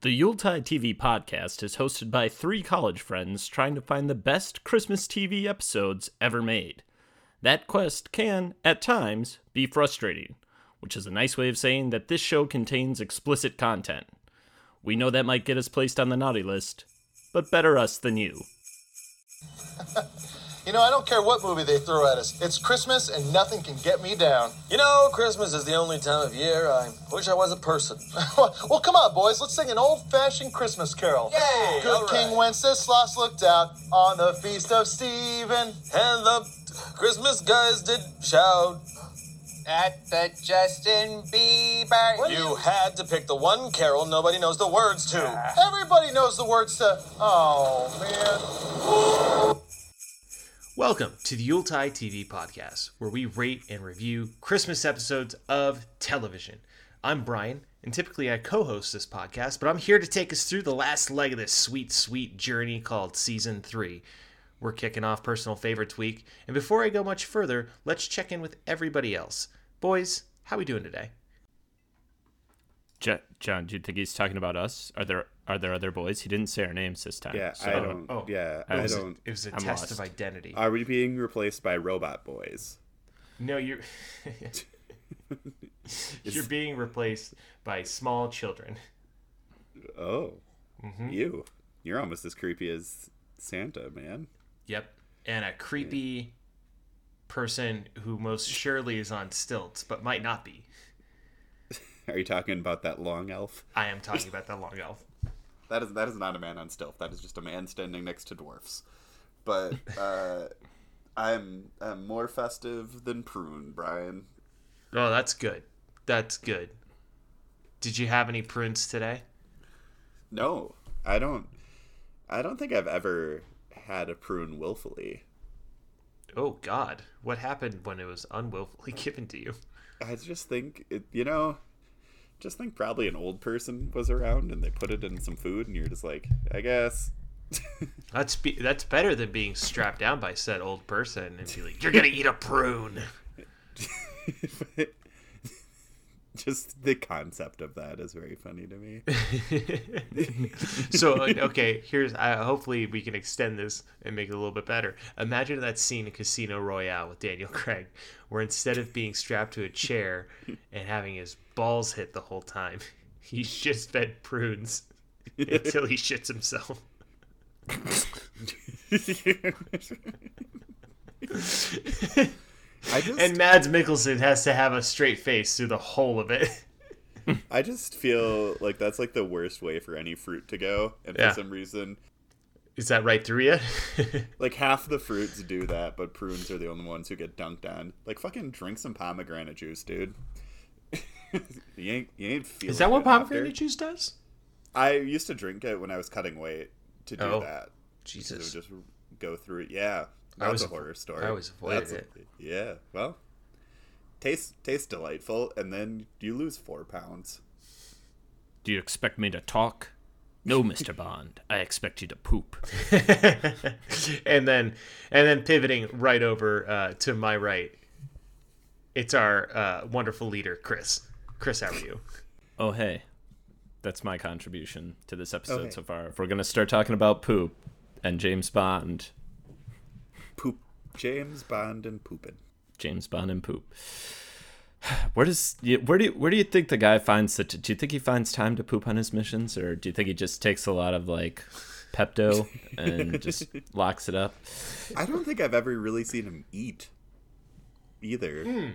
The Yuletide TV podcast is hosted by three college friends trying to find the best Christmas TV episodes ever made. That quest can, at times, be frustrating, which is a nice way of saying that this show contains explicit content. We know that might get us placed on the naughty list, but better us than you. You know, I don't care what movie they throw at us. It's Christmas and nothing can get me down. You know, Christmas is the only time of year I wish I was a person. well, come on, boys. Let's sing an old-fashioned Christmas carol. Yay! Good King. Wenceslas looked out on the feast of Stephen. And the Christmas guys did shout. At the Justin Bieber. You had to pick the one carol nobody knows the words to. Everybody knows the words to. Oh man. Welcome to the Yuletide TV podcast, where we rate and review Christmas episodes of television. I'm Brian, and typically I co host this podcast, but I'm here to take us through the last leg of this sweet, sweet journey called Season 3. We're kicking off Personal Favorites Week, and before I go much further, let's check in with everybody else. Boys, how are we doing today? John, do you think he's talking about us? Are there are there other boys? He didn't say our names this time. Yeah, so I don't. Oh, yeah, I I, don't. It was a I'm test lost. of identity. Are we being replaced by robot boys? No, you're. you're being replaced by small children. Oh, Mm-hmm. you. You're almost as creepy as Santa, man. Yep. And a creepy person who most surely is on stilts, but might not be. Are you talking about that long elf? I am talking about that long elf. That is that is not a man on stilts. That is just a man standing next to dwarfs. But uh, I'm, I'm more festive than prune, Brian. Oh, that's good. That's good. Did you have any prunes today? No, I don't. I don't think I've ever had a prune willfully. Oh God, what happened when it was unwillfully given to you? I just think it. You know, just think probably an old person was around and they put it in some food, and you're just like, I guess. That's be- that's better than being strapped down by said old person and be like, "You're gonna eat a prune." just the concept of that is very funny to me. so okay, here's uh, hopefully we can extend this and make it a little bit better. Imagine that scene in Casino Royale with Daniel Craig, where instead of being strapped to a chair and having his balls hit the whole time, he's just fed prunes until he shits himself. I just, And Mads Mikkelsen has to have a straight face through the whole of it. I just feel like that's like the worst way for any fruit to go, and Yeah. for some reason, Is that right through you? like half the fruits do that, but prunes are the only ones who get dunked on. Like fucking drink some pomegranate juice, dude. you ain't you ain't feeling. Is that what good after. pomegranate juice does? I used to drink it when I was cutting weight to do Oh, that. Jesus. So just go through it. Yeah, I was a avo- horror story. I always avoided That's it. Yeah, well, tastes tastes delightful, and then you lose four pounds. Do you expect me to talk? No, Mr. Bond. I expect you to poop. and then and then pivoting right over uh, to my right, it's our uh, wonderful leader, Chris. Chris, how are you? Oh, hey. That's my contribution to this episode Okay. so far. If we're going to start talking about poop and James Bond, Poop, James Bond and pooping. James Bond and poop. Where does where do you, where do you think the guy finds the? Do you think he finds time to poop on his missions, or do you think he just takes a lot of like Pepto and just locks it up? I don't think I've ever really seen him eat either. Hmm.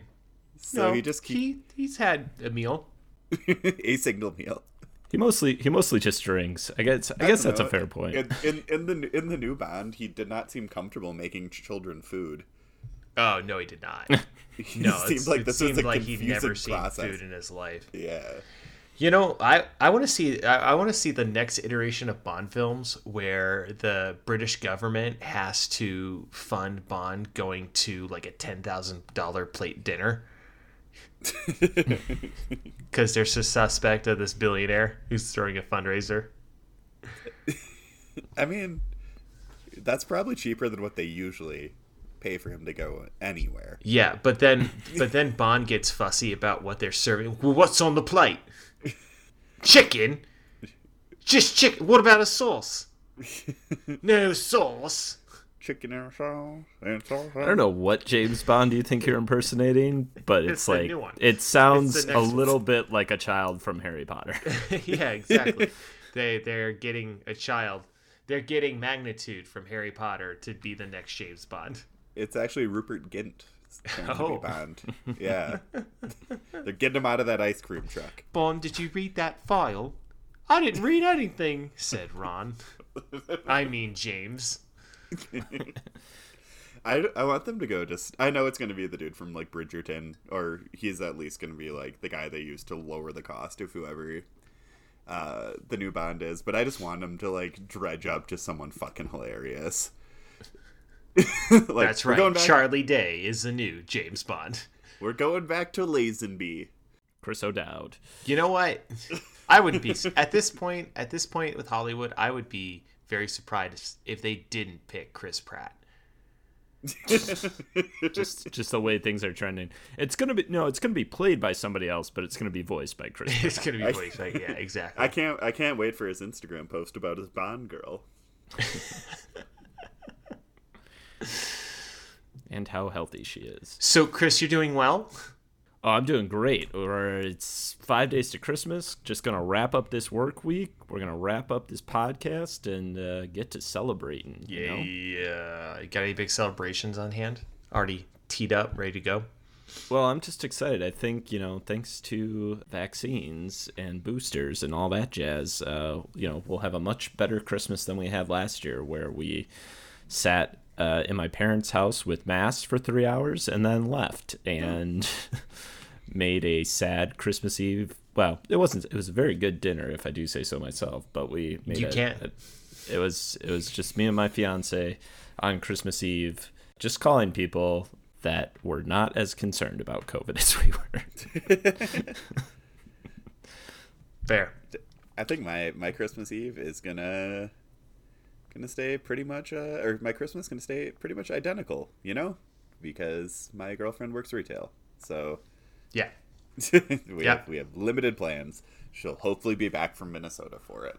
So he just keep he he's had a meal. a signal meal. He mostly he mostly just drinks. I guess I, guess don't that's a fair point. In, in in the in the new band, he did not seem comfortable making children food. Oh no, he did not. He No, seemed it's, like it this seemed was a like he'd confusing never seen process. food in his life. Yeah. You know, I, I want to see I, I want to see the next iteration of Bond films where the British government has to fund Bond going to like a ten thousand dollar plate dinner because there's a suspect of this billionaire who's throwing a fundraiser. I mean, that's probably cheaper than what they usually pay for him to go anywhere. Yeah, but then but then Bond gets fussy about what they're serving. Well, what's on the plate? Chicken. Just chicken. What about a sauce? no sauce. Chicken and sauce and sauce. I don't know what James Bond do you think you're impersonating, but it's, It's like new one. it sounds a next one. little bit like a child from Harry Potter. yeah, exactly. they they're getting a child. They're getting magnitude from Harry Potter to be the next James Bond. It's actually Rupert Grint. trying Oh. Bond. Yeah. They're getting him out of that ice cream truck. Bond, did you read that file? I didn't read anything, said Ron. I mean James. I, I want them to go just. I know it's going to be the dude from like Bridgerton, or he's at least going to be like the guy they use to lower the cost of whoever uh, the new Bond is. But I just want them to like dredge up just someone fucking hilarious. like, That's right. Going back, Charlie Day is the new James Bond. we're going back to Lazenby. Chris O'Dowd. You know what? I wouldn't be at this point. At this point with Hollywood, I would be very surprised if they didn't pick Chris Pratt. Just just the way things are trending. It's gonna be no, it's gonna be played by somebody else, but it's gonna be voiced by Chris. It's gonna be voiced by yeah, exactly. I can't. I can't wait for his Instagram post about his Bond girl. and how healthy she is. So, Chris, you're doing well. Oh, I'm doing great. Or it's five days to Christmas. Just gonna wrap up this work week. We're gonna wrap up this podcast and uh, get to celebrating. You know? Yeah. You got any big celebrations on hand? Already teed up, ready to go. Well, I'm just excited. I think you know, thanks to vaccines and boosters and all that jazz, uh, you know, we'll have a much better Christmas than we had last year, where we sat uh, in my parents' house with masks for three hours and then left and made a sad Christmas Eve. Well, it wasn't. It was a very good dinner, if I do say so myself. But we made You a- can't. a- it was it was just me and my fiance on Christmas Eve, just calling people that were not as concerned about COVID as we were. Fair. I think my my Christmas Eve is gonna gonna stay pretty much, uh, or my Christmas gonna stay pretty much identical. You know, because my girlfriend works retail, so Yeah. we Yeah. have we have limited plans. She'll hopefully be back from Minnesota for it.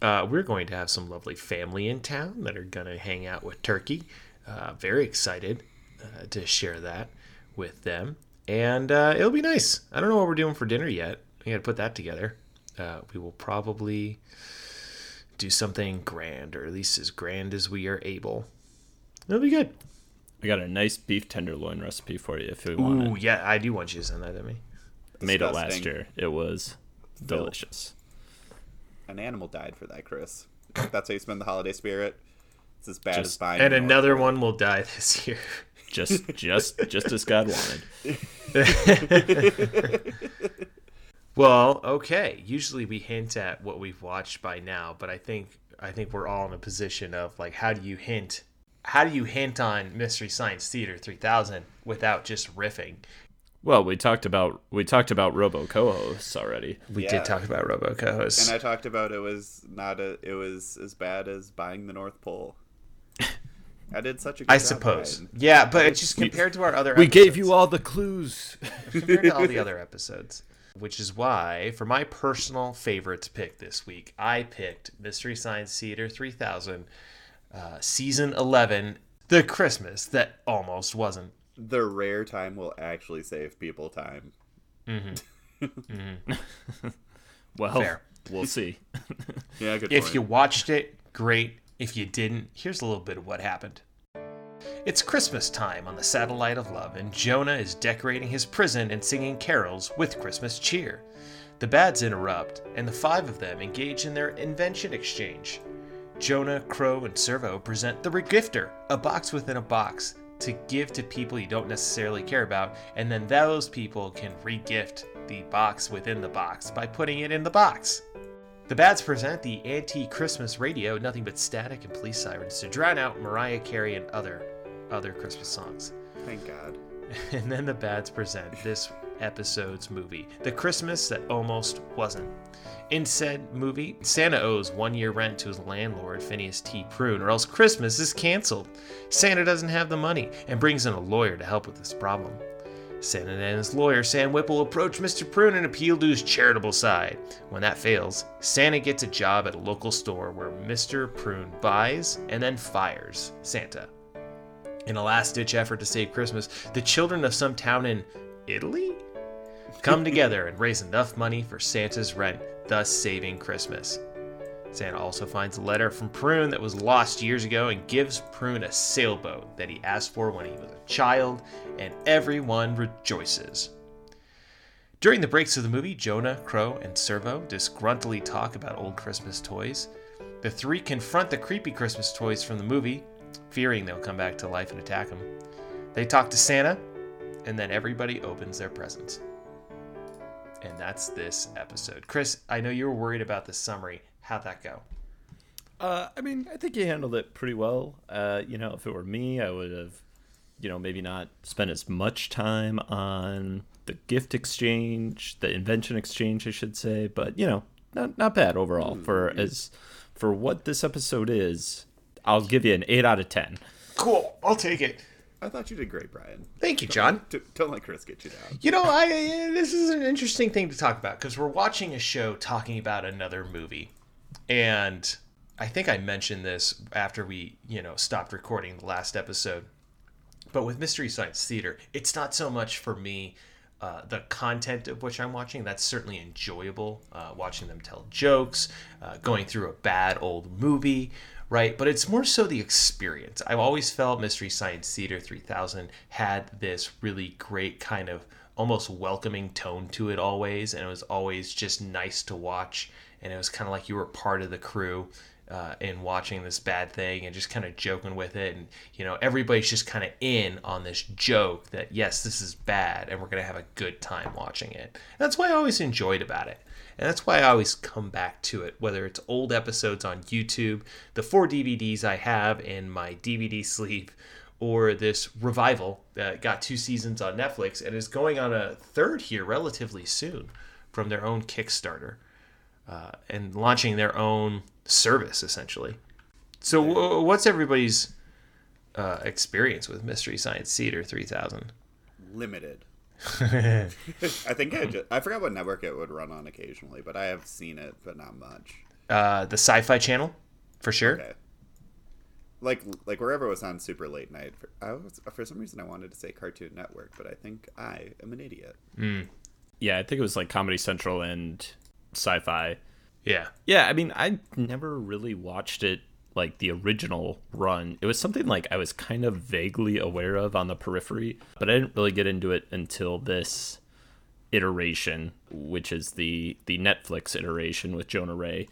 Uh, we're going to have some lovely family in town that are going to hang out with Turkey. Uh, very excited uh, to share that with them. And uh, it'll be nice. I don't know what we're doing for dinner yet. We got to put that together. Uh, we will probably do something grand, or at least as grand as we are able. It'll be good. I got a nice beef tenderloin recipe for you if you want Ooh, it. yeah, I do want you to send that to me. Made it last year. It was delicious. An animal died for that, Chris. That's how you spend the holiday spirit. It's as bad as Just- buying. And an another orphan. one will die this year. Just just just as God wanted. Well, okay. Usually we hint at what we've watched by now, but I think I think we're all in a position of like how do you hint how do you hint on Mystery Science Theater 3000 without just riffing? Well, we talked about we talked about Robo co-hosts already. We Yeah. did talk about Robo And co-hosts. And I talked about it was not a. It was as bad as buying the North Pole. I did such a good I job, suppose. Brian. Yeah, but it's just compared to our other We gave you all the clues. compared to all the other episodes. Which is why, for my personal favorite to pick this week, I picked Mystery Science Theater 3000, uh, Season 11, The Christmas That Almost Wasn't. The rare time will actually save people time. Well, Fair. we'll see. Yeah, good If point. you watched it, great. If you didn't, here's a little bit of what happened. It's Christmas time on the Satellite of Love, and Jonah is decorating his prison and singing carols with Christmas cheer. The Mads interrupt, and the five of them engage in their invention exchange. Jonah, Crow, and Servo present the Regifter, a box within a box, to give to people you don't necessarily care about, and then those people can regift the box within the box by putting it in the box. The Mads present the anti Christmas radio, nothing but static and police sirens to drown out Mariah Carey and other other Christmas songs. Thank God. And then the Mads present this episode's movie, The Christmas That Almost Wasn't. In said movie, Santa owes one year rent to his landlord, Phineas T. Prune, or else Christmas is canceled. Santa doesn't have the money and brings in a lawyer to help with this problem. Santa and his lawyer, Sam Whipple, approach Mr. Prune and appeal to his charitable side. When that fails, Santa gets a job at a local store where Mr. Prune buys and then fires Santa. In a last ditch effort to save Christmas, the children of some town in Italy come together and raise enough money for Santa's rent, thus saving Christmas. Santa also finds a letter from Prune that was lost years ago and gives Prune a sailboat that he asked for when he was a child, and everyone rejoices. During the breaks of the movie, Jonah, Crow, and Servo disgruntledly talk about old Christmas toys. The three confront the creepy Christmas toys from the movie, fearing they'll come back to life and attack them. They talk to Santa, and then everybody opens their presents. And that's this episode. Chris, I know you were worried about the summary. How'd that go? Uh, I mean, I think you handled it pretty well. Uh, you know, if it were me, I would have, you know, maybe not spent as much time on the gift exchange, the invention exchange, I should say. But you know, not not bad overall for as for what this episode is. I'll give you an eight out of ten. Cool. I'll take it. I thought you did great, Brian. Thank you, John. D- Don't let Chris get you down. You know, I this is an interesting thing to talk about because we're watching a show talking about another movie, and I think I mentioned this after we, you know, stopped recording the last episode. But with Mystery Science Theater, it's not so much for me uh, the content of which I'm watching. That's certainly enjoyable, uh, watching them tell jokes, uh, going through a bad old movie, right? But it's more so the experience. I've always felt Mystery Science Theater 3000 had this really great kind of almost welcoming tone to it always, and it was always just nice to watch. And it was kind of like you were part of the crew uh, in watching this bad thing and just kind of joking with it. And, you know, everybody's just kind of in on this joke that, yes, this is bad and we're going to have a good time watching it. And that's why I always enjoyed about it. And that's why I always come back to it, whether it's old episodes on YouTube, the four DVDs I have in my DVD sleeve, or this revival that got two seasons on Netflix and is going on a third here relatively soon from their own Kickstarter uh, and launching their own service essentially. So, w- what's everybody's uh, experience with Mystery Science Theater 3000? Limited. I think I just, I forgot what network it would run on occasionally, but I have seen it, but not much. Uh, the Sci Fi Channel, for sure. Okay. Like like wherever it was on super late night. For, I was, for some reason I wanted to say Cartoon Network, but I think I am an idiot. Yeah, I think it was like Comedy Central and Sci-Fi. Yeah. Yeah, I mean, I never really watched it like the original run. It was something like I was kind of vaguely aware of on the periphery, but I didn't really get into it until this iteration, which is the the Netflix iteration with Jonah Ray.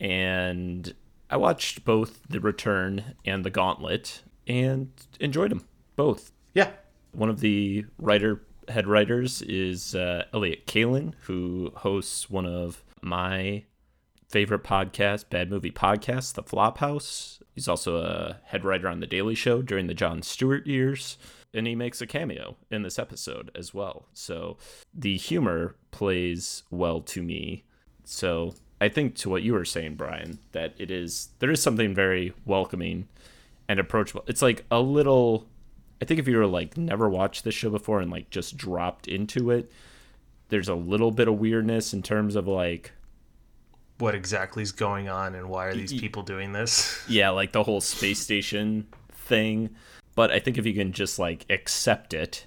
And I watched both The Return and The Gauntlet and enjoyed them both. Yeah. One of the writer head writers is uh, Elliott Kalan, who hosts one of my favorite podcast, Bad Movie Podcast, The Flophouse. He's also a head writer on The Daily Show during the Jon Stewart years, and he makes a cameo in this episode as well. So the humor plays well to me. So I think to what you were saying, Brian, that it is there is something very welcoming and approachable. It's like a little. I think if you were like never watched this show before and like just dropped into it, there's a little bit of weirdness in terms of like What exactly is going on and why are these people doing this? yeah, like the whole space station thing. But I think if you can just like accept it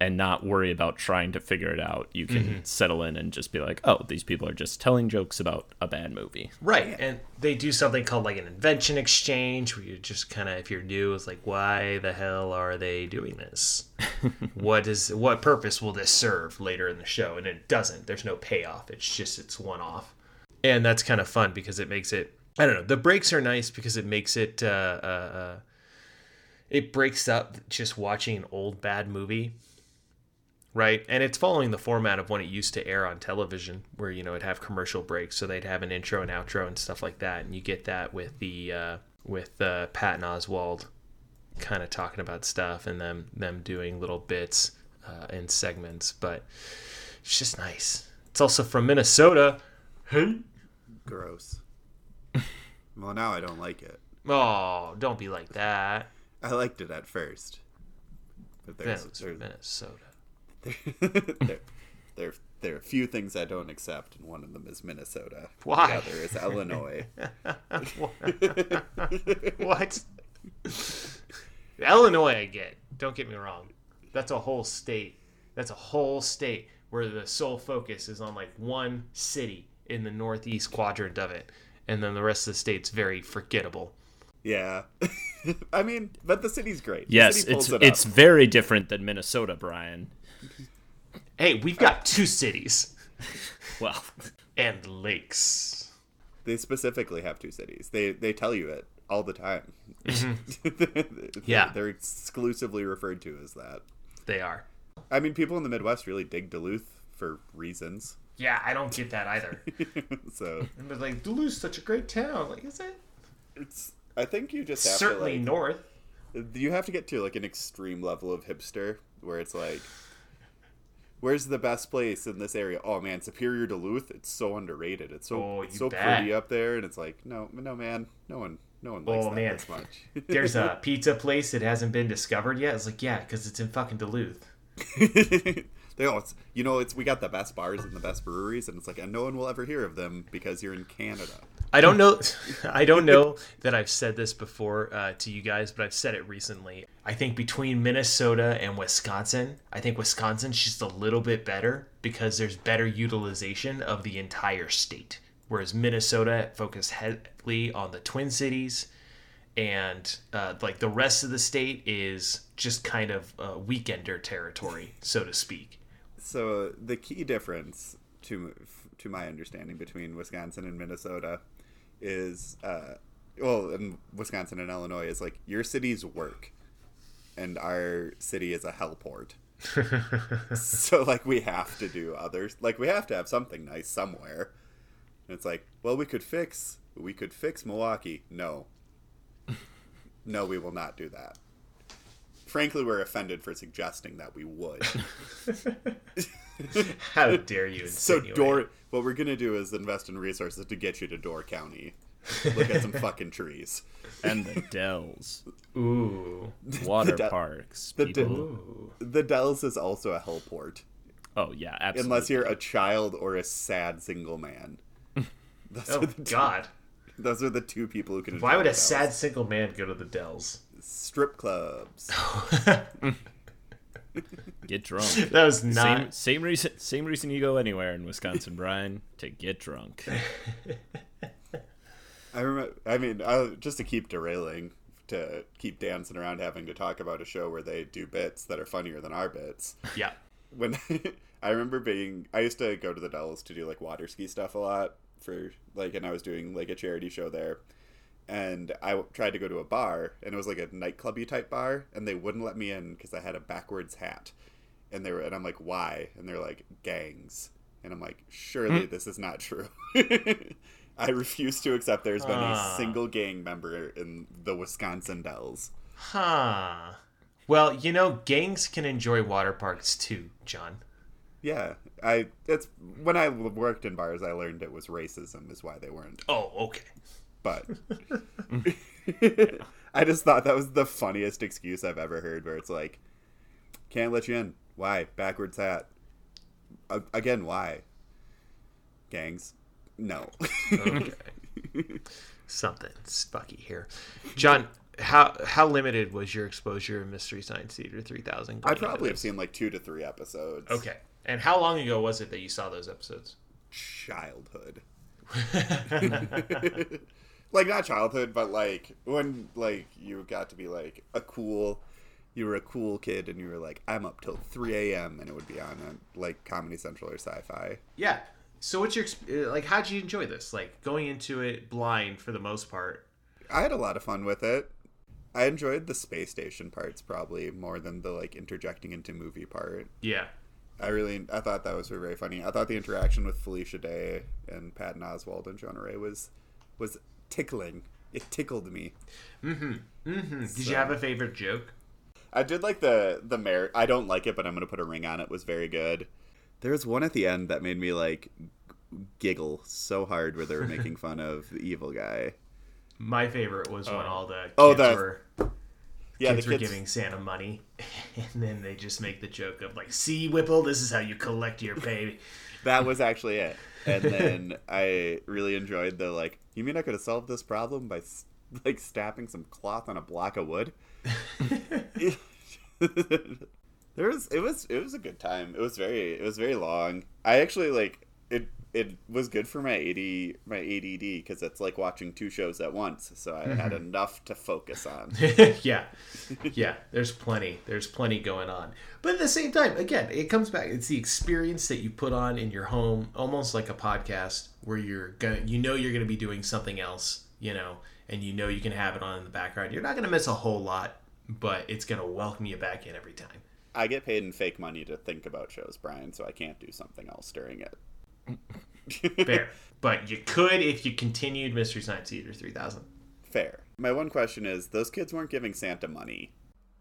and not worry about trying to figure it out, you can mm-hmm. settle in and just be like, oh, these people are just telling jokes about a bad movie. Right. And they do something called like an invention exchange where you just kind of, if you're new, it's like, why the hell are they doing this? what is, what purpose will this serve later in the show? And it doesn't. There's no payoff. It's just, it's one off. And that's kind of fun because it makes it, I don't know, the breaks are nice because it makes it, uh, uh, uh, it breaks up just watching an old bad movie right? And it's following the format of when it used to air on television where you know it'd have commercial breaks. So they'd have an intro and outro and stuff like that. And you get that with the uh, with uh, Patton Oswalt kind of talking about stuff and them them doing little bits uh, and segments. But it's just nice. It's also from minnesota. Hey Gross. well, now I don't like it. oh don't be like that I liked it at first, but there's, there's minnesota there, there, there are a few things I don't accept, and one of them is Minnesota. Why? The other is Illinois. what? Illinois, I get. Don't get me wrong. That's a whole state. That's a whole state where the sole focus is on like one city in the northeast quadrant of it, and then the rest of the state's very forgettable. yeah, I mean, but the city's great. The Yes, city pulls it's it it's very different than Minnesota, Brian. Hey, we've got two cities Well, and lakes. They specifically have two cities. They they tell you it all the time. Mm-hmm. Yeah. they're exclusively referred to as that. They are. I mean, people in the Midwest really dig Duluth for reasons. Yeah, I don't get that either. So but like Duluth's such a great town. Like, is it? it's. I think you just have Certainly to like, north. you have to get to like an extreme level of hipster where it's like where's the best place in this area oh man superior duluth it's so underrated it's so Oh, it's so bet. pretty up there and it's like no no man no one no one likes Oh, that man. much There's a pizza place that hasn't been discovered yet. It's like, yeah, because it's in fucking Duluth. They all it's you know it's we got the best bars and the best breweries and it's like and no one will ever hear of them because you're in canada I don't know. I don't know that I've said this before uh, to you guys, but I've said it recently. I think between Minnesota and Wisconsin, I think Wisconsin's just a little bit better because there's better utilization of the entire state, whereas Minnesota focused heavily on the Twin Cities, and uh, like the rest of the state is just kind of uh, weekender territory, so to speak. So the key difference to to my understanding between Wisconsin and Minnesota is uh well, in Wisconsin and Illinois is like your city's work and our city is a hellport. so like we have to do others like we have to have something nice somewhere. And it's like, well we could fix we could fix Milwaukee. No. No, we will not do that. Frankly, we're offended for suggesting that we would. How dare you? So insinuate. Door, what we're gonna do is invest in resources to get you to Door County. Look at some fucking trees. and the Dells, Ooh. water Del- parks, The, people. Del- the Dells is also a hellport, oh yeah, absolutely. unless you're a child or a sad single man. Those, Oh are the two, God. those are the two people who can. Why would a Dells. sad single man go to the Dells? Strip clubs? get drunk. That was Same, not. same reason. Same reason you go anywhere in Wisconsin, Brian, to get drunk. I remember. I mean, I, just to keep derailing, to keep dancing around, having to talk about a show where they do bits that are funnier than our bits. Yeah. when I remember being, I used to go to the Dells to do like water ski stuff a lot for like, and I was doing like a charity show there, and I tried to go to a bar, and it was like a nightclubby type bar, and they wouldn't let me in because I had a backwards hat, and they were, and I'm like, why? And they're like, gangs, and I'm like, surely this is not true. I refuse to accept there's been Ah. a single gang member in the Wisconsin Dells. Huh. Well, you know, gangs can enjoy water parks too, John. Yeah, I it's when I worked in bars, I learned it was racism is why they weren't. Oh, okay. But I just thought that was the funniest excuse I've ever heard, where it's like, can't let you in. Why? Backwards hat. A- again, why? Gangs. No. Okay. Something's fucky here, John. How how limited was your exposure in Mystery Science Theater 3000? I probably have seen like two to three episodes. Okay. And how long ago was it that you saw those episodes? Childhood. like not childhood, but like when like you got to be like a cool you were a cool kid and you were like, I'm up till three AM and it would be on a, like Comedy Central or sci fi. Yeah. So what's your uh, like? How'd you enjoy this? Like going into it blind for the most part. I had a lot of fun with it. I enjoyed the space station parts probably more than the like interjecting into movie part. Yeah. I really, I thought that was very funny. I thought the interaction with Felicia Day and Patton Oswalt and Jonah Ray was was tickling. It tickled me. Mm-hmm. Mm-hmm. Did you have a favorite joke? I did like the the mayor. I don't like it, but I'm gonna put a ring on it. Was very good. There was one at the end that made me like giggle so hard where they were making fun of the evil guy. My favorite was when oh. all the oh, kids Oh, the- were. Yeah, kids the were kids- giving Santa money, and then they just make the joke of like, "See, Whipple, this is how you collect your pay." That was actually it. And then I really enjoyed the like. You mean I could have solved this problem by like stamping some cloth on a block of wood? there was it was it was a good time. It was very it was very long. I actually like it. It was good for my AD my ADD because it's like watching two shows at once. So I had mm-hmm. enough to focus on. yeah, yeah. There's plenty. There's plenty going on. But at the same time, again, it comes back. It's the experience that you put on in your home, almost like a podcast, where you're gonna, you know, you're gonna be doing something else, you know, and you know you can have it on in the background. You're not gonna miss a whole lot, but it's gonna welcome you back in every time. I get paid in fake money to think about shows, Brian, so I can't do something else during it. Fair, but you could if you continued Mystery Science Theater 3000. Fair. My one question is those kids weren't giving Santa money.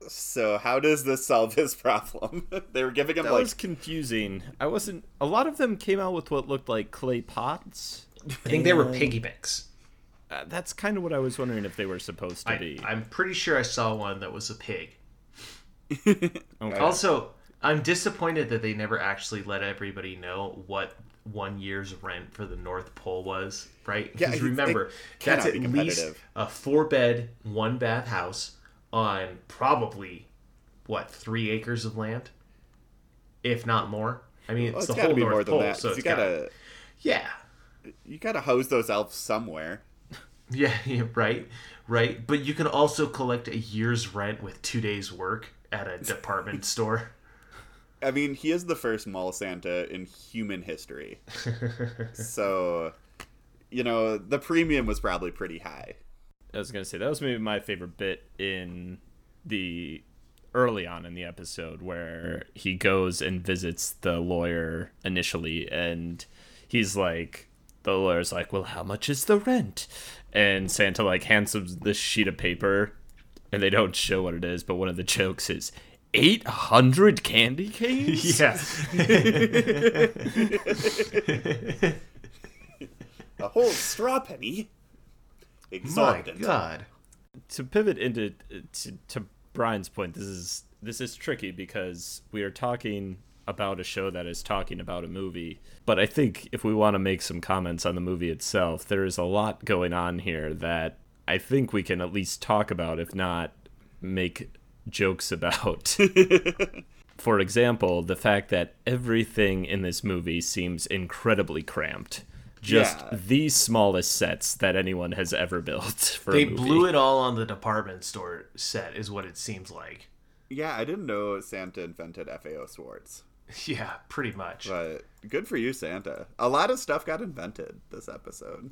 So how does this solve his problem? they were giving him That like was confusing. I wasn't. A lot of them came out with what looked like clay pots. I think they were piggy banks. Uh, that's kind of what I was wondering if they were supposed to I, be. I'm pretty sure I saw one that was a pig. Okay. Also, I'm disappointed that they never actually let everybody know what one year's rent for the North Pole was, right? Yeah, Because it- remember, that's at least a four bed, one bath house on probably what three acres of land, if not more. I mean, well, it's it's the whole North more than Pole, that. so it's you got gotta yeah, you gotta hose those elves somewhere. yeah, yeah, right, right. But you can also collect a year's rent with two days' work at a department store. I mean, he is the first mall Santa in human history. so, you know, the premium was probably pretty high. I was gonna say that was maybe my favorite bit in the early on in the episode where he goes and visits the lawyer initially and he's like the lawyer's like well how much is the rent and santa like hands him this sheet of paper and they don't show what it is but one of the jokes is 800 candy canes Yeah. A whole straw penny. My God. to pivot into to, to Brian's point, this is this is tricky because we are talking about a show that is talking about a movie. But I think if we want to make some comments on the movie itself, there is a lot going on here that I think we can at least talk about, if not make jokes about. For example, the fact that everything in this movie seems incredibly cramped. Just Yeah. the smallest sets that anyone has ever built for They a movie. blew it all on the department store set, is what it seems like. Yeah, I didn't know Santa invented FAO Schwarz. Yeah, pretty much. But good for you, Santa. A lot of stuff got invented this episode.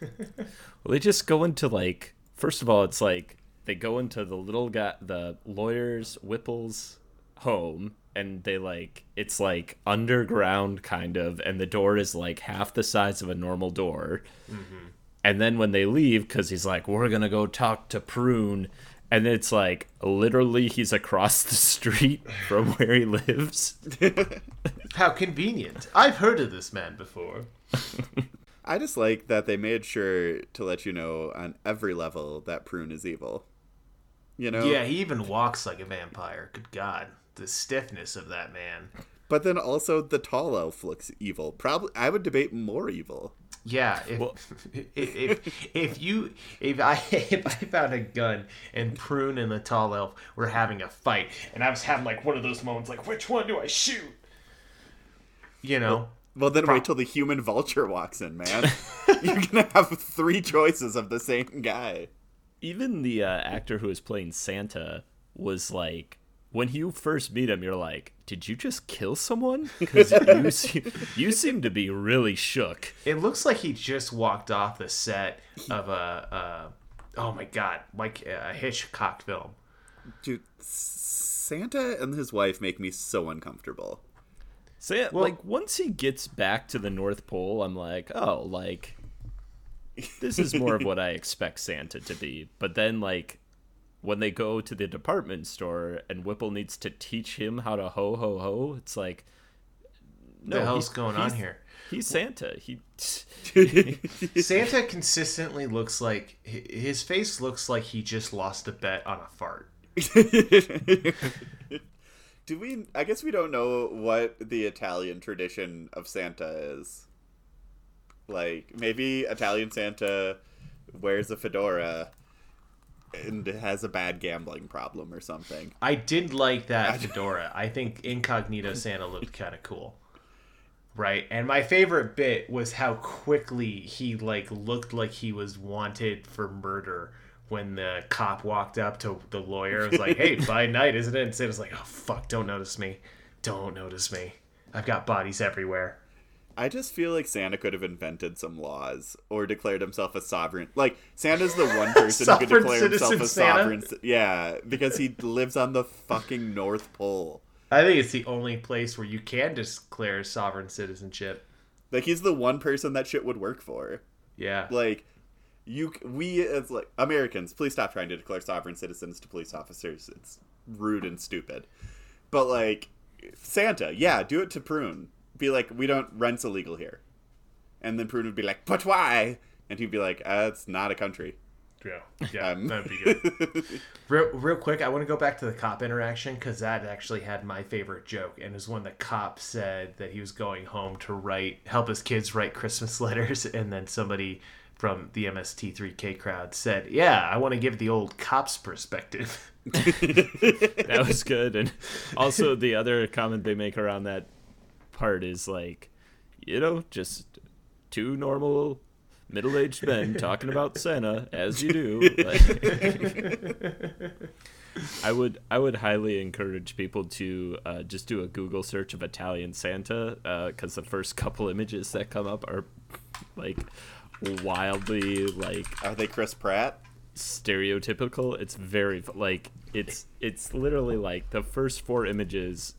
Well, they just go into like first of all, it's like they go into the little guy, the lawyer's Whipple's home, and they like it's like underground kind of, and the door is like half the size of a normal door. Mm-hmm. And then when they leave, because he's like, we're gonna go talk to Prune, and it's like literally he's across the street from where he lives. How convenient. I've heard of this man before. I just like that they made sure to let you know on every level that Prune is evil. You know? Yeah, he even walks like a vampire. Good God. The stiffness of that man. But then also the tall elf looks evil. Probably I would debate more evil. Yeah, if, if, if if you if I if I found a gun and Prune and the tall elf were having a fight and I was having like one of those moments like which one do I shoot? You know, Well then wait till the human vulture walks in, man. You're gonna have three choices of the same guy. Even the uh, actor who was playing Santa was like, when you first meet him, you're like, did you just kill someone? Because you, seem, you seem to be really shook. it looks like he just walked off the set of a uh, oh my god, like a Hitchcock film. Dude, Santa and his wife make me so uncomfortable. So yeah, like once he gets back to the North Pole, I'm like, oh, like this is more of what I expect Santa to be. But then like when they go to the department store and Whipple needs to teach him how to ho ho ho, it's like no, the hell's he's- going on here? He's Santa. He Santa consistently looks like his face looks like he just lost a bet on a fart. Do we? I guess we don't know what the Italian tradition of Santa is. Like maybe Italian Santa wears a fedora and has a bad gambling problem or something. I did like that fedora. I think incognito Santa looked kind of cool. Right. And my favorite bit was how quickly he like looked like he was wanted for murder when the cop walked up to the lawyer. It was like, "Hey, by night, isn't it?" And Santa's like, "Oh fuck, don't notice me. Don't notice me. I've got bodies everywhere." I just feel like Santa could have invented some laws or declared himself a sovereign. Like Santa's the one person who could declare himself a Santa? sovereign. Yeah, because he lives on the fucking North Pole. I think it's the only place where you can declare sovereign citizenship. Like he's the one person that shit would work for. Yeah. Like you, we as like Americans, please stop trying to declare sovereign citizens to police officers. It's rude and stupid. But like Santa, yeah, do it to Prune. Be like, we don't rent's illegal here, and then Prune would be like, but why? And he'd be like, uh, it's not a country. Yeah, yeah, Um, that'd be good. real, real quick, I want to go back to the cop interaction because that actually had my favorite joke, and it was when the cop said that he was going home to write, help his kids write Christmas letters, and then somebody from the MST3K crowd said, "Yeah, I want to give the old cop's perspective." that was good. And also the other comment they make around that part is like, you know, just two normal middle-aged men talking about Santa as you do. Like- I would I would highly encourage people to uh, just do a Google search of Italian Santa because the first couple images that come up are like wildly like Are they Chris Pratt? stereotypical. It's very like it's it's literally like the first four images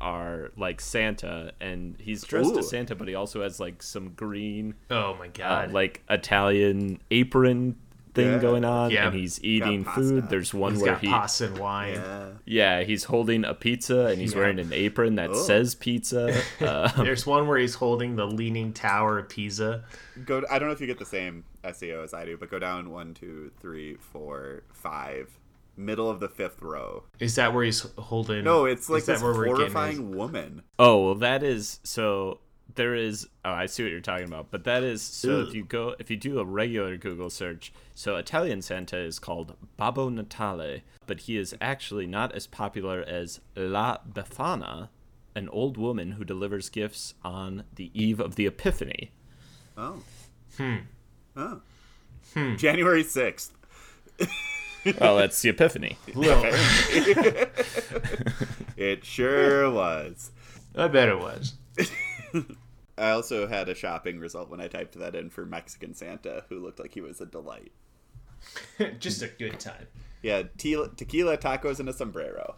are like Santa and he's dressed Ooh. as Santa, but he also has like some green oh my uh, god! like Italian apron thing Yeah. going on, Yeah. and he's eating food. There's one He's where got he pasta and wine. Yeah. yeah he's holding a pizza and he's Yeah. wearing an apron that Oh. says pizza. Uh, There's one where he's holding the Leaning Tower of Pisa. Go. I don't know if you get the same SEO as I do, but go down one, two, three, four, five. Middle of the fifth row. Is that where he's holding? No, it's like is that this where we're getting his- horrifying woman. Oh well, that is so. There is. Oh, I see what you're talking about. But that is so. If you go, if you do a regular Google search, so Italian Santa is called Babbo Natale, but he is actually not as popular as La Befana, an old woman who delivers gifts on the eve of the Epiphany. Oh. Hmm. Oh. Hmm. January sixth. Well, that's the Epiphany. Well, It sure was. I bet it was. I also had a shopping result when I typed that in for Mexican Santa, who looked like he was a delight. Just a good time. Yeah, te- tequila, tacos, and a sombrero.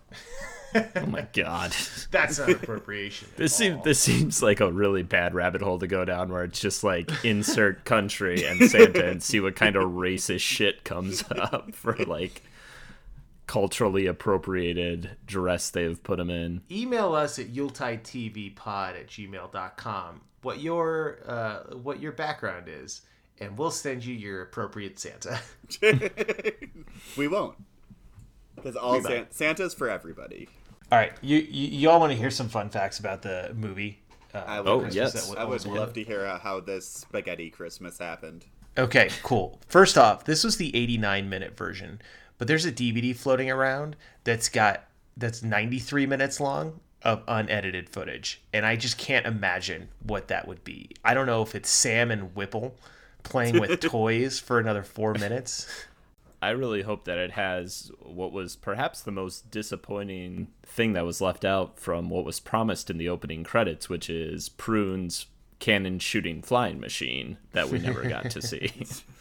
Oh my god. That's not appropriation. This seems this seems like a really bad rabbit hole to go down where it's just like insert country and Santa and see what kind of racist shit comes up for like culturally appropriated dress they've put them in. Email us at yuletidtvpod at gmail.com what your uh, what your background is, and we'll send you your appropriate Santa. we won't. Because all San- Santa's for everybody. All right, you you, you all want to hear some fun facts about the movie? Uh, I would, Oh, Christmas yes. that w- I would was one? love to hear uh, how this spaghetti Christmas happened. Okay, cool. First off, this was the 89 minute version, but there's a DVD floating around that's got that's 93 minutes long of unedited footage, and I just can't imagine what that would be. I don't know if it's Sam and Whipple playing with toys for another 4 minutes. I really hope that it has what was perhaps the most disappointing thing that was left out from what was promised in the opening credits, which is Prune's cannon shooting flying machine that we never got to see.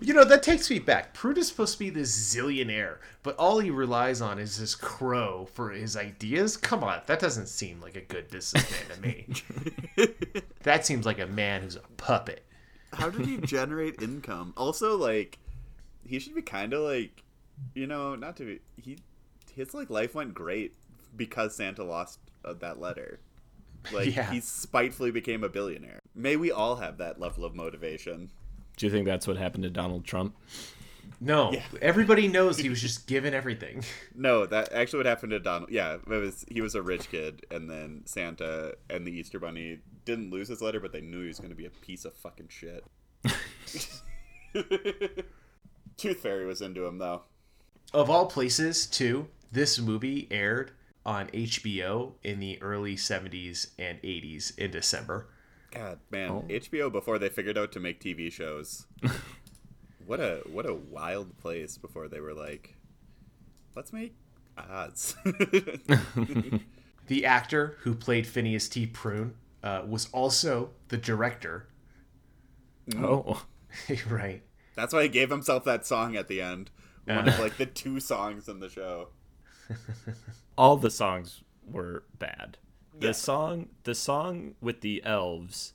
You know, that takes me back. Prune is supposed to be this zillionaire, but all he relies on is this crow for his ideas. Come on, that doesn't seem like a good businessman to me. that seems like a man who's a puppet. How did he generate income? Also, like, he should be kind of like, you know, not to be. He, his like life went great because Santa lost uh, that letter. Like, Yeah. he spitefully became a billionaire. May we all have that level of motivation. Do you think that's what happened to Donald Trump? No, everybody knows he was just given everything. No, that actually what happened to Donald. Yeah, it was he was a rich kid, and then Santa and the Easter Bunny didn't lose his letter, but they knew he was going to be a piece of fucking shit. Tooth Fairy was into him though. Of all places, too, this movie aired on HBO in the early 70s and 80s in December. God, man, oh. HBO before they figured out to make TV shows. what a what a wild place before they were like, let's make odds. The actor who played Phineas T. Prune uh, was also the director. Oh. right. That's why he gave himself that song at the end. One of like the two songs in the show. all the songs were bad. The Yeah. song, the song with the elves,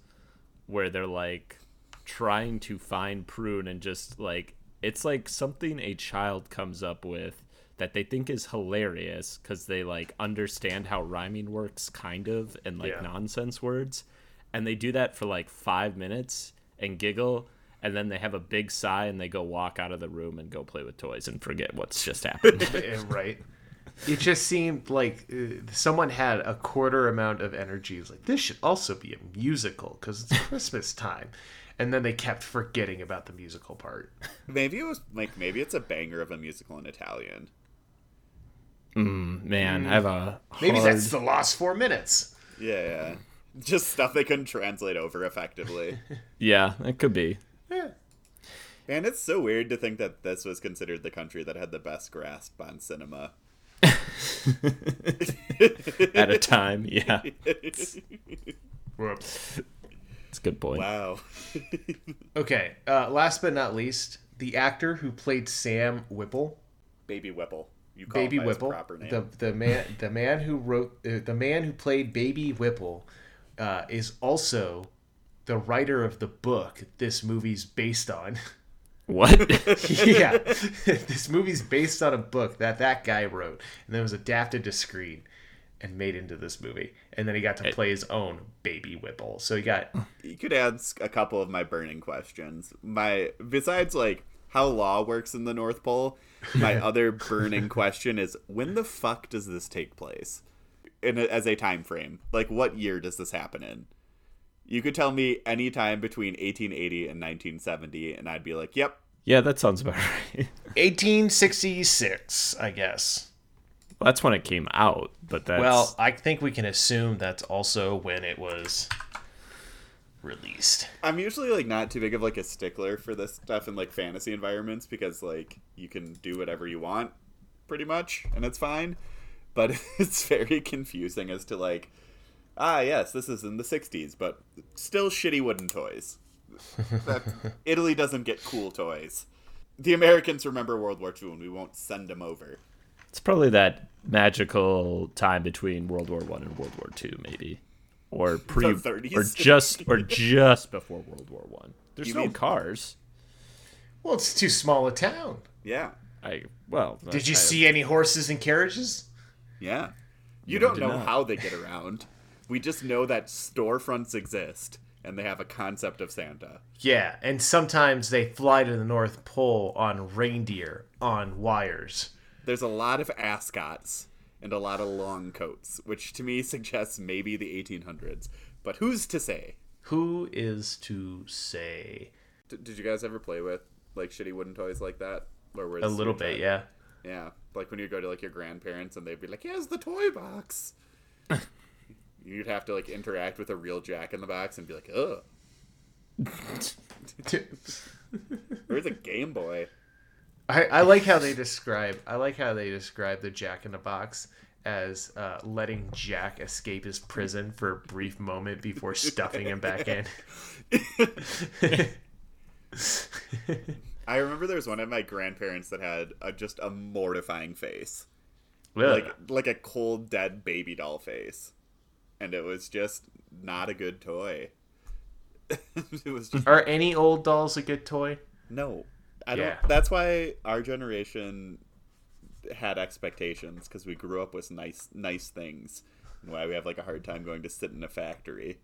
where they're like trying to find Prune and just like it's like something a child comes up with that they think is hilarious because they like understand how rhyming works, kind of, and like Yeah. nonsense words, and they do that for like five minutes and giggle. And then they have a big sigh and they go walk out of the room and go play with toys and forget what's just happened. Right. It just seemed like uh, someone had a quarter amount of energy. It was like, this should also be a musical because it's Christmas time. And then they kept forgetting about the musical part. Maybe it was like maybe it's a banger of a musical in Italian. Man, I have a Maybe that's the last four minutes. Yeah, yeah. Just stuff they couldn't translate over effectively. Yeah, it could be. Yeah. And it's so weird to think that this was considered the country that had the best grasp on cinema. At a time, yeah. Whoops. It's a good point. Wow. Okay. Uh, last but not least, the actor who played Sam Whipple, Baby Whipple. You call Baby him by his Whipple, proper name. the the man the man who wrote uh, the man who played Baby Whipple, uh, is also the writer of the book this movie's based on. What? yeah, this movie's based on a book that that guy wrote, and then was adapted to screen and made into this movie. And then he got to play his own Baby Whipple. So he got you could ask a couple of my burning questions. My besides like how law works in the North Pole, my other burning question is when the fuck does this take place? In a, as a time frame, like what year does this happen in? You could tell me any time between 1880 and 1970, and I'd be like, "Yep, yeah, that sounds about right. 1866, I guess. Well, that's when it came out, but that's Well, I think we can assume that's also when it was released. I'm usually like not too big of like a stickler for this stuff in like fantasy environments because like you can do whatever you want pretty much and it's fine. But it's very confusing as to like ah yes, this is in the 60s, but still shitty wooden toys. That, Italy doesn't get cool toys. The Americans remember World War II and we won't send them over. it's probably that magical time between World War One and World War Two, maybe, or pre, or just, or just before World War One. There's You no mean- cars. Well, it's too small a town. Yeah. I well. Did you I- see any horses and carriages? Yeah. You No, don't know not. how they get around. We just know that storefronts exist and they have a concept of Santa. Yeah, and sometimes they fly to the North Pole on reindeer on wires. There's a lot of ascots and a lot of long coats, which to me suggests maybe the 1800s. But who's to say? Who is to say? D- did you guys ever play with like shitty wooden toys like that? Or was A little bit, time- yeah. Yeah, like when you go to like your grandparents and they'd be like, "Here's the toy box." You'd have to like interact with a real Jack in the Box and be like, "Ugh, where's a Game Boy?" I, I like how they describe. I like how they describe the Jack in the Box as uh, letting Jack escape his prison for a brief moment before stuffing him back in. I remember there was one of my grandparents that had a, just a mortifying face, Really? like like a cold dead baby doll face, and it was just not a good toy. it was just Are any old dolls a good toy? no. I don't. Yeah. That's why our generation had expectations because we grew up with nice nice things, and why we have like a hard time going to sit in a factory.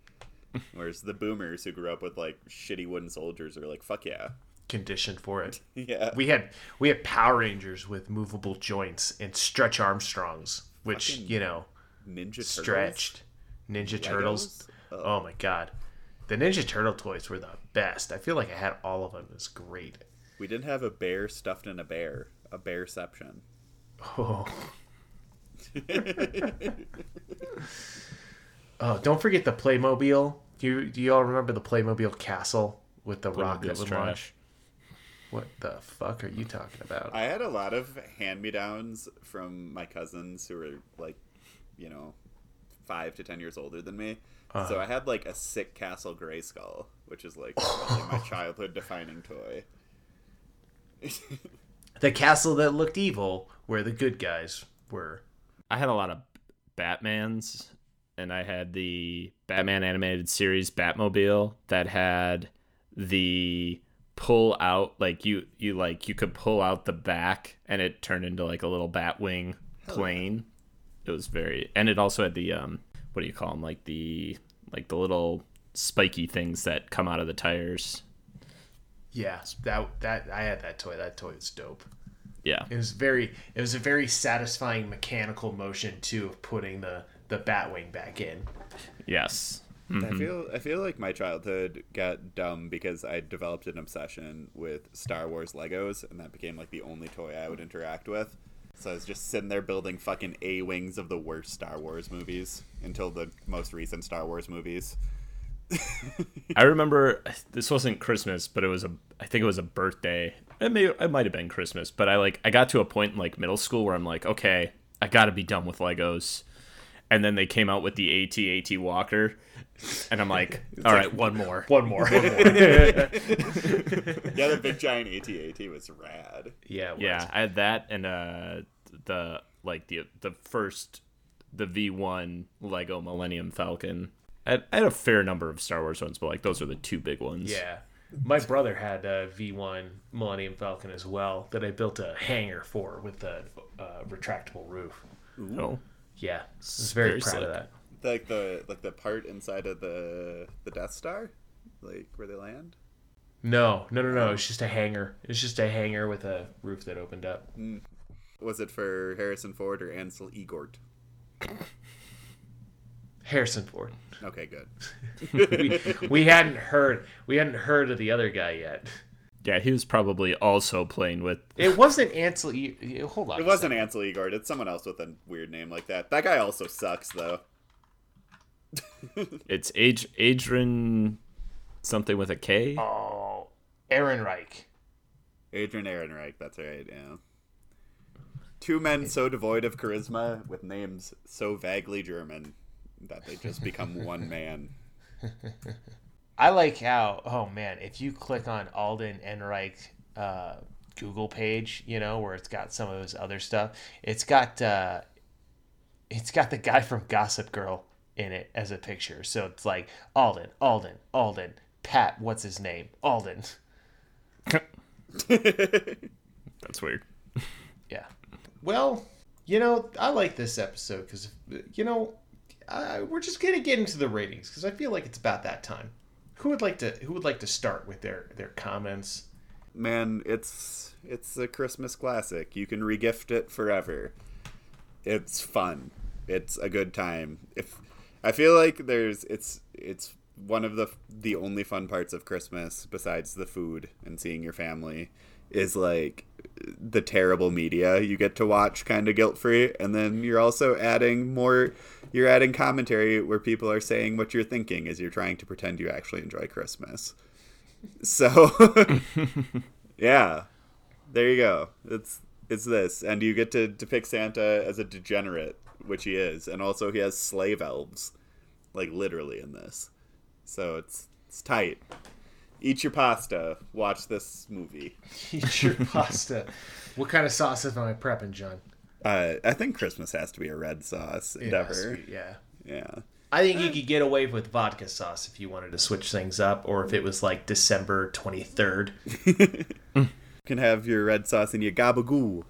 Whereas the boomers who grew up with like shitty wooden soldiers are like, fuck yeah, conditioned for it. Yeah. We had we had Power Rangers with movable joints and Stretch Armstrongs, which Fucking you know Ninja Turtles. stretched. Ninja Turtles. Legos? Oh my god, the Ninja Turtle toys were the best. I feel like I had all of them. It was great. We didn't have a bear stuffed in a bear. A bearception. Oh. oh, don't forget the Playmobil. Do you do you all remember the Playmobil castle with the rock that would launch? What the fuck are you talking about? I had a lot of hand me downs from my cousins who were like, you know, five to ten years older than me. Uh-huh. So I had like a sick Castle Grayskull, which is like probably my childhood defining toy. the castle that looked evil, where the good guys were. I had a lot of Batmans, and I had the Batman animated series Batmobile that had the pull out like you you like you could pull out the back and it turned into like a little Batwing plane. It was very and it also had the um what do you call them like the like the little spiky things that come out of the tires. Yeah, that that I had that toy. That toy was dope. Yeah. It was very it was a very satisfying mechanical motion too of putting the the Batwing back in. Yes. I mm-hmm. feel I feel like my childhood got dumb because I developed an obsession with Star Wars Legos, and that became like the only toy I would interact with. So I was just sitting there building fucking A wings of the worst Star Wars movies until the most recent Star Wars movies. I remember this wasn't Christmas, but it was a I think it was a birthday. It may it might have been Christmas, but I like I got to a point in like middle school where I'm like, okay, I got to be done with Legos. And then they came out with the AT-AT Walker, and I'm like, all right, one more, one more, one more. Yeah, the big giant AT-AT was rad. Yeah, it was. yeah, I had that and uh the like the the first the V1 Lego Millennium Falcon. I had, I had a fair number of Star Wars ones, but like those are the two big ones. Yeah. My brother had a V1 Millennium Falcon as well that I built a hangar for with a uh, retractable roof. Oh, Yeah, I was very, Very proud slick. of that. Like the like the part inside of the the Death Star, like where they land. No, no, no, no. It's just a hangar. It's just a hangar with a roof that opened up. Was it for Harrison Ford or Ansel Elgort? Harrison Ford. Okay, good. we, we hadn't heard we hadn't heard of the other guy yet. yeah, he was probably also playing with It wasn't Ansel. E- hold on. It wasn't Ansel Elgort. It's someone else with a weird name like that. That guy also sucks, though. it's Ad- Adrian something with a K. Oh, Ehrenreich. Adrian Ehrenreich. That's right. Yeah. Two men so devoid of charisma with names so vaguely German that they just become one man. I like how. Oh man, if you click on Alden Ehrenreich uh, Google page, you know where it's got some of his other stuff. It's got uh, it's got the guy from Gossip Girl in it as a picture. So it's like Alden, Alden, Alden, Pat. What's his name? Alden. That's weird. Yeah. Well, you know, I like this episode because, you know, uh, we're just gonna get into the ratings because I feel like it's about that time. Who would like to Who would like to start with their their comments? Man, it's it's a Christmas classic. You can regift it forever. It's fun. It's a good time. If I feel like there's it's it's one of the the only fun parts of Christmas besides the food and seeing your family is like the terrible media you get to watch kind of guilt free and then you're also adding more you're adding commentary where people are saying what you're thinking as you're trying to pretend you actually enjoy Christmas. So yeah. There you go. It's it's this, and you get to depict Santa as a degenerate, which he is, and also he has slave elves, like literally in this. So it's it's tight. Eat your pasta. Watch this movie. Eat your pasta. What kind of sauce am I prepping, John? Uh, I think Christmas has to be a red sauce Yeah, endeavor. sweet, yeah. Yeah. I think you could get away with vodka sauce if you wanted to switch things up, or if it was like December twenty third. You can have your red sauce and your gabagoo,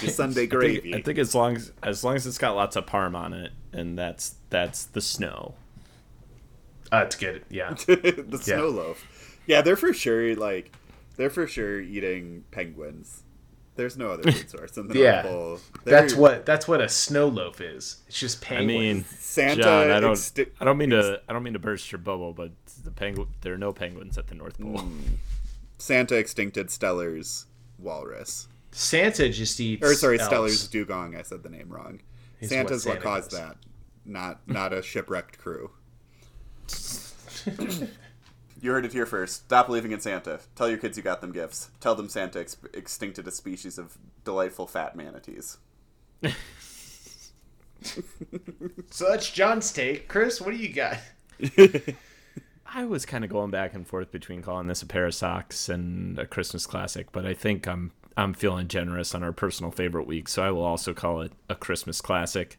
your Sunday I think, gravy. I think as long as as long as it's got lots of parm on it, and that's that's the snow. Uh, it's good. Yeah. the snow loaf. Yeah, they're for sure like They're for sure eating penguins. There's no other food source in the Yeah. North Pole. That's They're- what that's what a snow loaf is. It's just penguins. I mean, Santa John, I don't, exti- I don't mean to, I don't mean to burst your bubble, but the penguin, there are no penguins at the North Pole. Mm. Santa extincted Steller's walrus. Santa just eats. Or sorry, elves. Steller's dugong. I said the name wrong. Is Santa's what what, caused does. that, not not a shipwrecked crew. you heard it here first. Stop believing in Santa. Tell your kids you got them gifts. Tell them Santa ex- extincted a species of delightful fat manatees. So that's John's take. Chris, what do you got? I was kind of going back and forth between calling this a pair of socks and a Christmas classic, but I think I'm I'm feeling generous on our personal favorite week, so I will also call it a Christmas classic.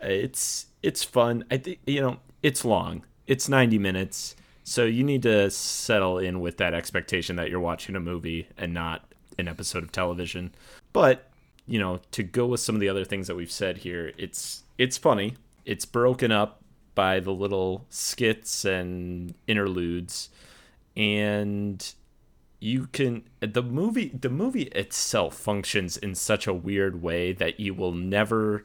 It's it's fun. I think you know it's long. It's 90 minutes, so you need to settle in with that expectation that you're watching a movie and not an episode of television. But you know, to go with some of the other things that we've said here, it's it's funny. It's broken up by the little skits and interludes and you can the movie the movie itself functions in such a weird way that you will never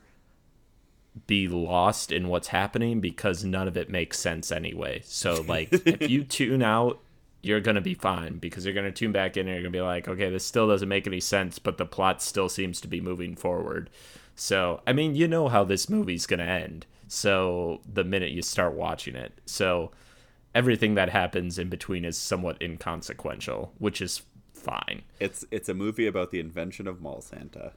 be lost in what's happening because none of it makes sense anyway. So like if you tune out you're to be fine because you're to tune back in and you're to be like, okay, this still doesn't make any sense, but the plot still seems to be moving forward. So, I mean, you know how this movie's to end. So, the minute you start watching it. So, everything that happens in between is somewhat inconsequential, which is fine. It's it's a movie about the invention of mall Santa.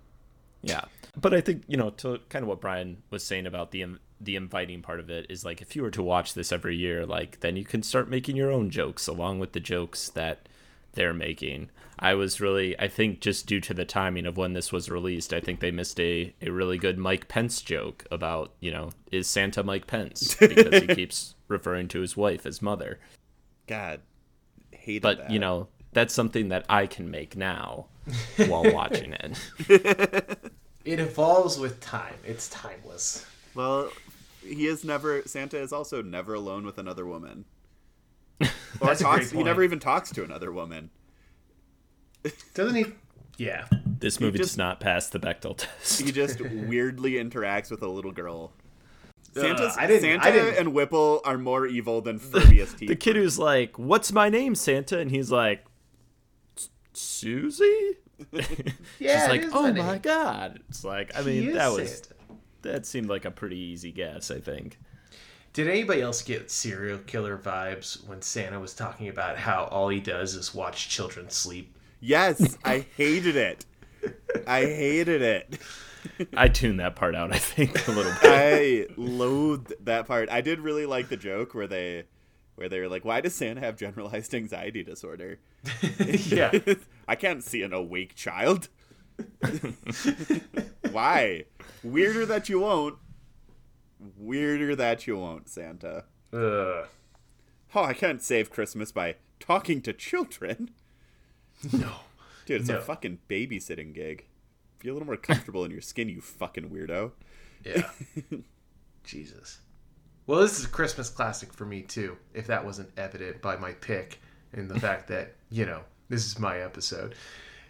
Yeah. But I think, you know, to kind of what Brian was saying about the the inviting part of it is like if you were to watch this every year, like then you can start making your own jokes along with the jokes that they're making. I was really I think just due to the timing of when this was released, I think they missed a, a really good Mike Pence joke about, you know, is Santa Mike Pence? Because he keeps referring to his wife as mother. God, hated But, that. you know, that's something that I can make now while watching it. It evolves with time. It's timeless. Well, he is never Santa is also never alone with another woman. Or That's a talks, great he never even talks to another woman. Doesn't he? Yeah. This movie just- does not pass the Bechdel test. He just weirdly interacts with a little girl. Uh, Santa's, I didn't- Santa I didn't- and Whipple are more evil than Furbius teeth. the kid who's like, "What's my name, Santa?" and he's like, "S- "Susie." Yeah. She's like, "Oh name." my god!" It's like, I mean, that was Santa. that seemed like a pretty easy guess. I think. Did anybody else get serial killer vibes when Santa was talking about how all he does is watch children sleep? Yes, I hated it. I hated it. I tuned that part out. I think a little bit. I loathed that part. I did really like the joke where they where they were like, "Why does Santa have generalized anxiety disorder?" yeah. I can't see an awake child. Why? Weirder that you won't. Weirder that you won't, Santa. Ugh. Oh, I can't save Christmas by talking to children. No. Dude, it's No. a fucking babysitting gig. Be a little more comfortable in your skin, you fucking weirdo. Yeah. Jesus. Well, this is a Christmas classic for me too. If that wasn't evident by my pick and the fact that you know this is my episode,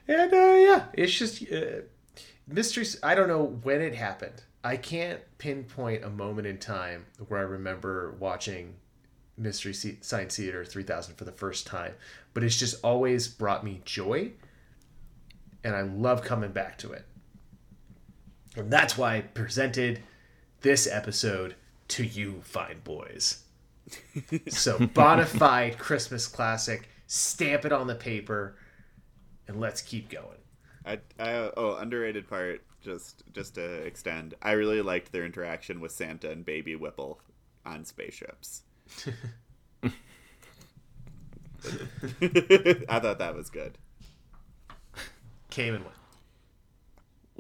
and uh, yeah, it's just uh, mysteries. I don't know when it happened. I can't pinpoint a moment in time where I remember watching Mystery Science Theater 3000 for the first time, but it's just always brought me joy, and I love coming back to it. And that's why I presented this episode to you, fine boys. so, bonafide Christmas classic. Stamp it on the paper, and let's keep going. I, I oh underrated part just just to extend. I really liked their interaction with Santa and Baby Whipple on spaceships. I thought that was good. Came and went.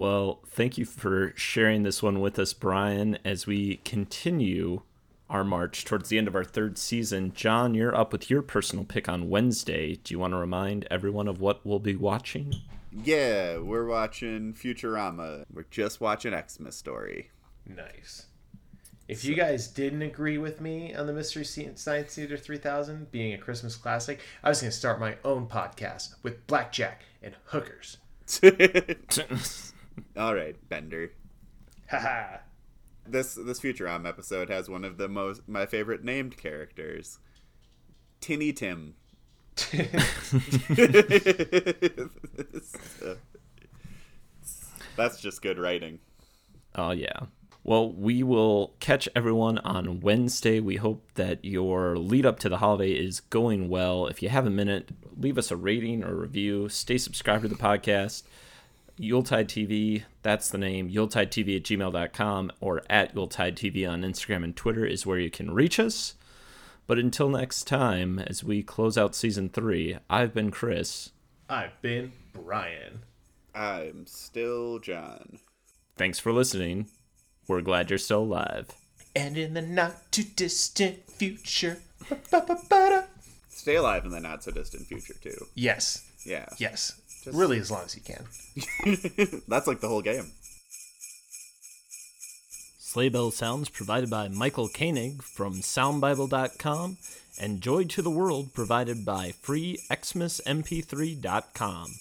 Well, thank you for sharing this one with us, Brian, as we continue our march towards the end of our third season. John, you're up with your personal pick on Wednesday. Do you want to remind everyone of what we'll be watching? Yeah, we're watching Futurama. We're just watching Xmas Story. Nice. If you guys didn't agree with me on the Mystery Science Theater 3000 being a Christmas classic, I was going to start my own podcast with blackjack and hookers. All right, Bender. Haha. This this Futurama episode has one of the most my favorite named characters, Tinny Tim. That's just good writing. Oh, yeah. Well, we will catch everyone on Wednesday. We hope that your lead up to the holiday is going well. If you have a minute, leave us a rating or review. Stay subscribed to the podcast. Yuletide TV, that's the name. Yuletide TV at gmail.com or at Yuletide TV on Instagram and Twitter is where you can reach us. But until next time, as we close out season three, I've been Chris. I've been Brian. I'm still John. Thanks for listening. We're glad you're still alive. And in the not too distant future. Stay alive in the not so distant future too. Yes. Yeah. Yes. Really, as long as you can. That's like the whole game. Sleigh Bell Sounds provided by Michael Koenig from SoundBible.com and Joy to the World provided by FreeXmasMP3.com.